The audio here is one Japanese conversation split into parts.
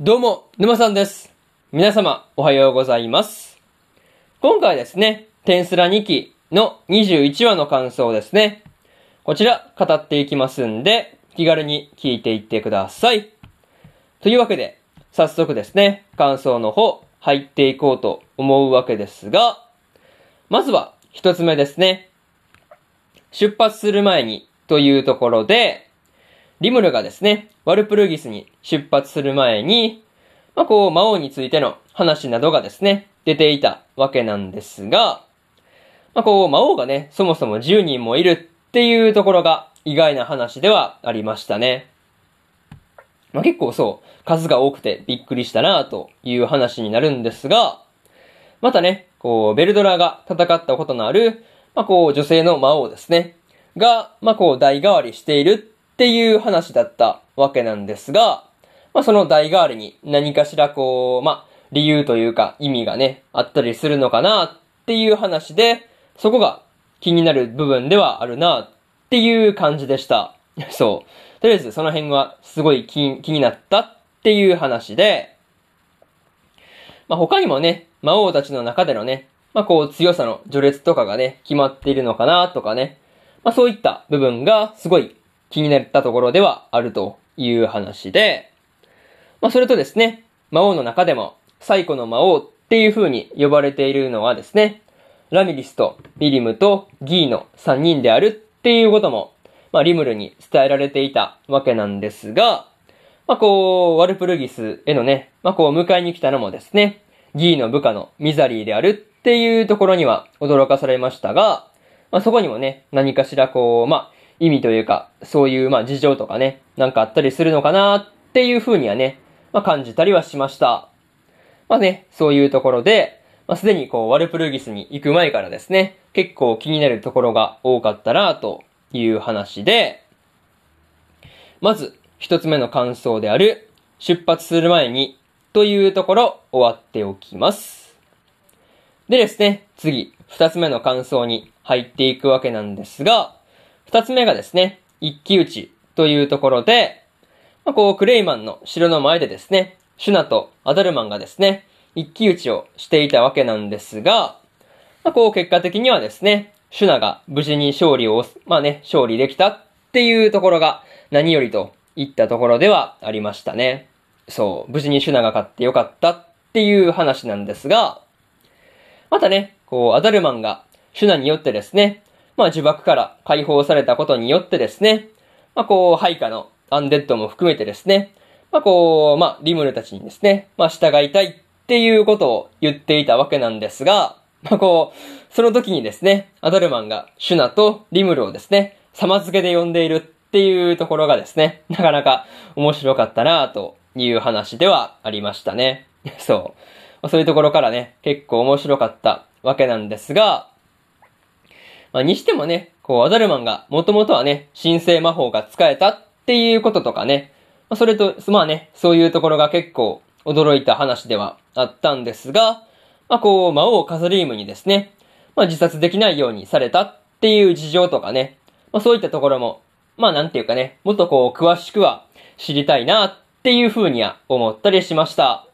どうも、沼さんです。皆様、おはようございます。今回ですね、テンスラ2期の21話の感想ですね。こちら、語っていきますんで、気軽に聞いていってください。というわけで、早速ですね、感想の方、入っていこうと思うわけですが、まずは、一つ目ですね。出発する前に、というところで、リムルがですね、ワルプルギスに出発する前に、まあ、こう、魔王についての話などがですね、出ていたわけなんですが、まあ、こう、魔王がね、そもそも10人もいるっていうところが意外な話ではありましたね。まあ、結構そう、数が多くてびっくりしたなという話になるんですが、またね、こう、ベルドラが戦ったことのある、まあ、こう、女性の魔王ですね。が、まあ、こう、代替わりしているっていう話だったわけなんですが、まあ、その代替わりに何かしらこう、まあ、理由というか意味がね、あったりするのかなっていう話で、そこが気になる部分ではあるなっていう感じでした。そう。とりあえずその辺はすごい気気になったっていう話で、まあ、他にもね、魔王たちの中でのね、まあ、こう強さの序列とかがね、決まっているのかなとかね、まあ、そういった部分がすごい気になったところではあるという話で、まあ、それとですね、魔王の中でも最古の魔王っていう風に呼ばれているのはですね、ラミリスとミリムとギーの3人であるっていうことも、まあ、リムルに伝えられていたわけなんですが、まあ、こう、ワルプルギスへのね、まあ、こう、迎えに来たのもですね、ギーの部下のミザリーであるっていうところには驚かされましたが、まあ、そこにもね、何かしらこう、まあ、意味というか、そういう、まあ、事情とかね、なんかあったりするのかなっていう風にはね、まあ、感じたりはしました。まあね、そういうところで、まあ、すでにこう、ワルプルギスに行く前からですね、結構気になるところが多かったな、という話で、まず、一つ目の感想である、出発する前に、というところ、終わっておきます。でですね、次、二つ目の感想に入っていくわけなんですが、二つ目がですね、一騎打ちというところで、まあ、こう、クレイマンの城の前でですね、シュナとアダルマンがですね、一騎打ちをしていたわけなんですが、まあ、こう、結果的にはですね、シュナが無事に勝利を、まあね、勝利できたっていうところが何よりといったところではありましたね。そう、無事にシュナが勝ってよかったっていう話なんですが、またね、こう、アダルマンがシュナによってですね、まあ呪縛から解放されたことによってですね、まあこう、配下のアンデッドも含めてですね、まあこう、まあリムルたちにですね、まあ従いたいっていうことを言っていたわけなんですが、まあこう、その時にですね、アダルマンがシュナとリムルをですね、様付けで呼んでいるっていうところがですね、なかなか面白かったなという話ではありましたね。そう。まそういうところからね、結構面白かったわけなんですが、まあ、にしてもね、こう、アダルマンが元々はね、神聖魔法が使えたっていうこととかね、まあ、それと、まあね、そういうところが結構驚いた話ではあったんですが、まあこう、魔王カザリームにですね、まあ自殺できないようにされたっていう事情とかね、まあそういったところも、まあなんていうかね、もっとこう、詳しくは知りたいなっていうふうには思ったりしました。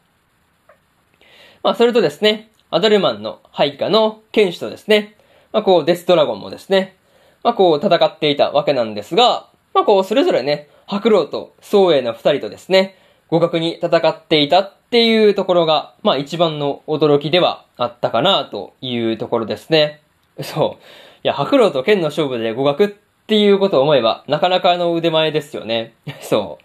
まあそれとですね、アダルマンの配下の剣士とですね、まあこう、デスドラゴンもですね、まあこう、戦っていたわけなんですが、まあこう、それぞれね、白狼と宗英の二人とですね、互角に戦っていたっていうところが、まあ一番の驚きではあったかなというところですね。そう。いや、白狼と剣の勝負で互角っていうことを思えば、なかなかの腕前ですよね。そう。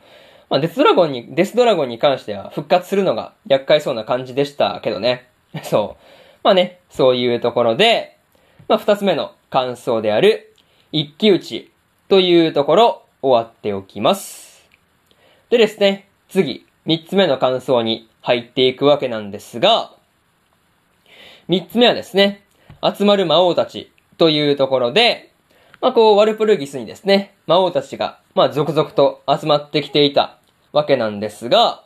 まあデスドラゴンに、デスドラゴンに関しては復活するのが厄介そうな感じでしたけどね。そう。まあね、そういうところで、まあ二つ目の感想である、一騎打ちというところ、終わっておきます。でですね、次、三つ目の感想に入っていくわけなんですが、三つ目はですね、集まる魔王たちというところで、まあこう、ワルプルギスにですね、魔王たちが、まあ続々と集まってきていたわけなんですが、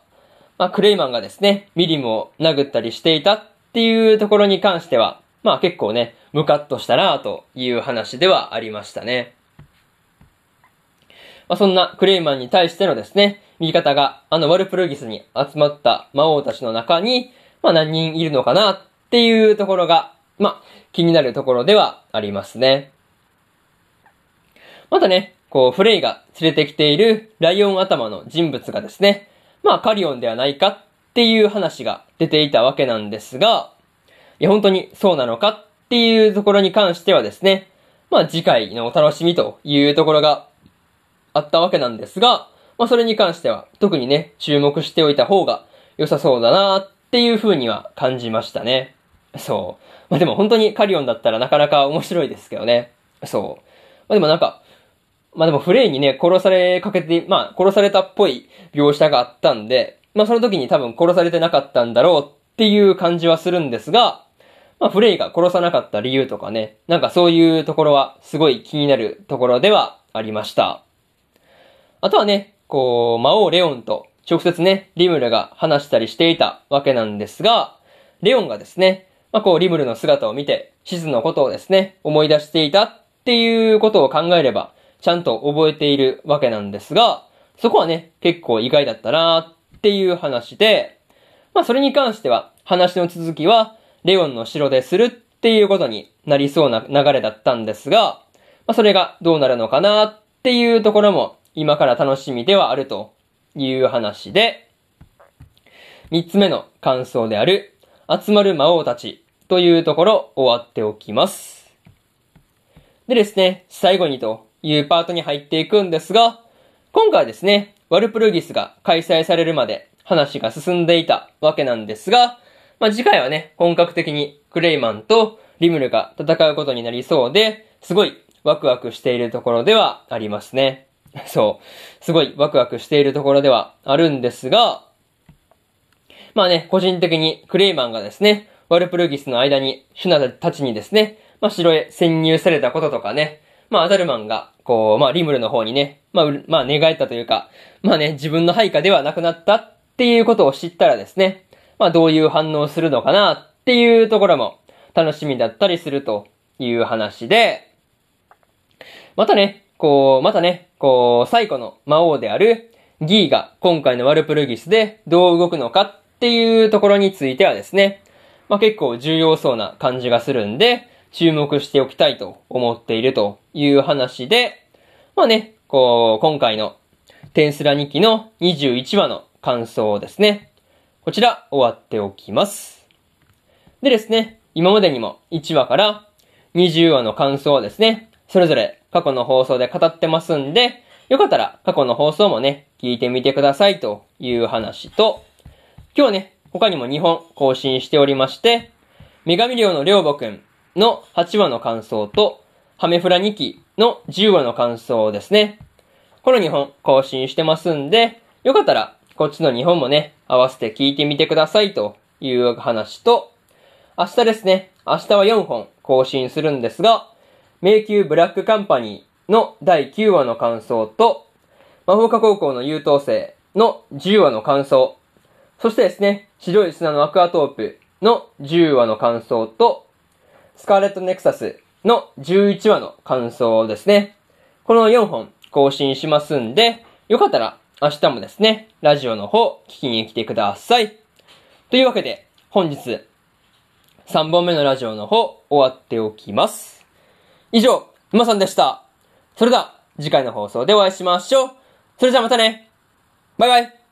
まあクレイマンがですね、ミリムを殴ったりしていたっていうところに関しては、まあ結構ね、ムカッとしたなという話ではありましたね。まあそんなクレイマンに対してのですね、味方があのワルプルギスに集まった魔王たちの中に、まあ何人いるのかなっていうところが、まあ気になるところではありますね。またね、こう、フレイが連れてきているライオン頭の人物がですね、まあカリオンではないかっていう話が出ていたわけなんですが、いや本当にそうなのかっていうところに関してはですね、まあ次回のお楽しみというところがあったわけなんですが、まあそれに関しては特にね、注目しておいた方が良さそうだなっていう風には感じましたね。そう。まあでも本当にカリオンだったらなかなか面白いですけどね。そう。まあでもなんか、まあでもフレイにね、殺されかけて、まあ殺されたっぽい描写があったんで、まあその時に多分殺されてなかったんだろうっていう感じはするんですが、まあフレイが殺さなかった理由とかね、なんかそういうところはすごい気になるところではありました。あとはね、こう、魔王レオンと直接ね、リムルが話したりしていたわけなんですが、レオンがですね、まあこうリムルの姿を見て、シズのことをですね、思い出していたっていうことを考えれば、ちゃんと覚えているわけなんですが、そこはね、結構意外だったなっていう話で、まあそれに関しては、話の続きは、レオンの城でするっていうことになりそうな流れだったんですが、まあそれがどうなるのかなっていうところも今から楽しみではあるという話で、三つ目の感想である、集まる魔王たちというところ終わっておきます。でですね、最後にというパートに入っていくんですが、今回ですね、ワルプルギスが開催されるまで話が進んでいたわけなんですが、まあ、次回はね、本格的にクレイマンとリムルが戦うことになりそうで、すごいワクワクしているところではありますね。そう。すごいワクワクしているところではあるんですが、まあね、個人的にクレイマンがですね、ワルプルギスの間に、シュナたちにですね、まあ城へ潜入されたこととかね、まあアザルマンがこう、まあ、リムルの方にね、まあ、まあ、願ったというか、まあね、自分の配下ではなくなったっていうことを知ったらですね、まあ、どういう反応するのかなっていうところも楽しみだったりするという話で、またね、こう、またね、こう、最古の魔王であるギーが今回のワルプルギスでどう動くのかっていうところについてはですね、まあ結構重要そうな感じがするんで、注目しておきたいと思っているという話で、まあね、こう、今回のテンスラ日記の21話の感想ですね。こちら終わっておきます。でですね、今までにも1話から20話の感想をですね、それぞれ過去の放送で語ってますんで、よかったら過去の放送もね、聞いてみてくださいという話と、今日ね、他にも2本更新しておりまして、女神寮のりょうぼくんの8話の感想と、ハメフラ2期の10話の感想をですね。この2本更新してますんで、よかったらこっちの2本もね、合わせて聞いてみてくださいという話と、明日ですね、明日は4本更新するんですが、迷宮ブラックカンパニーの第9話の感想と、魔法科高校の優等生の10話の感想、そしてですね、白い砂のアクアトープの10話の感想と、スカーレットネクサスの11話の感想ですね。この4本更新しますんで、よかったら明日もですね、ラジオの方聞きに来てください。というわけで、本日3本目のラジオの方終わっておきます。以上、馬さんでした。それでは次回の放送でお会いしましょう。それじゃあまたね。バイバイ。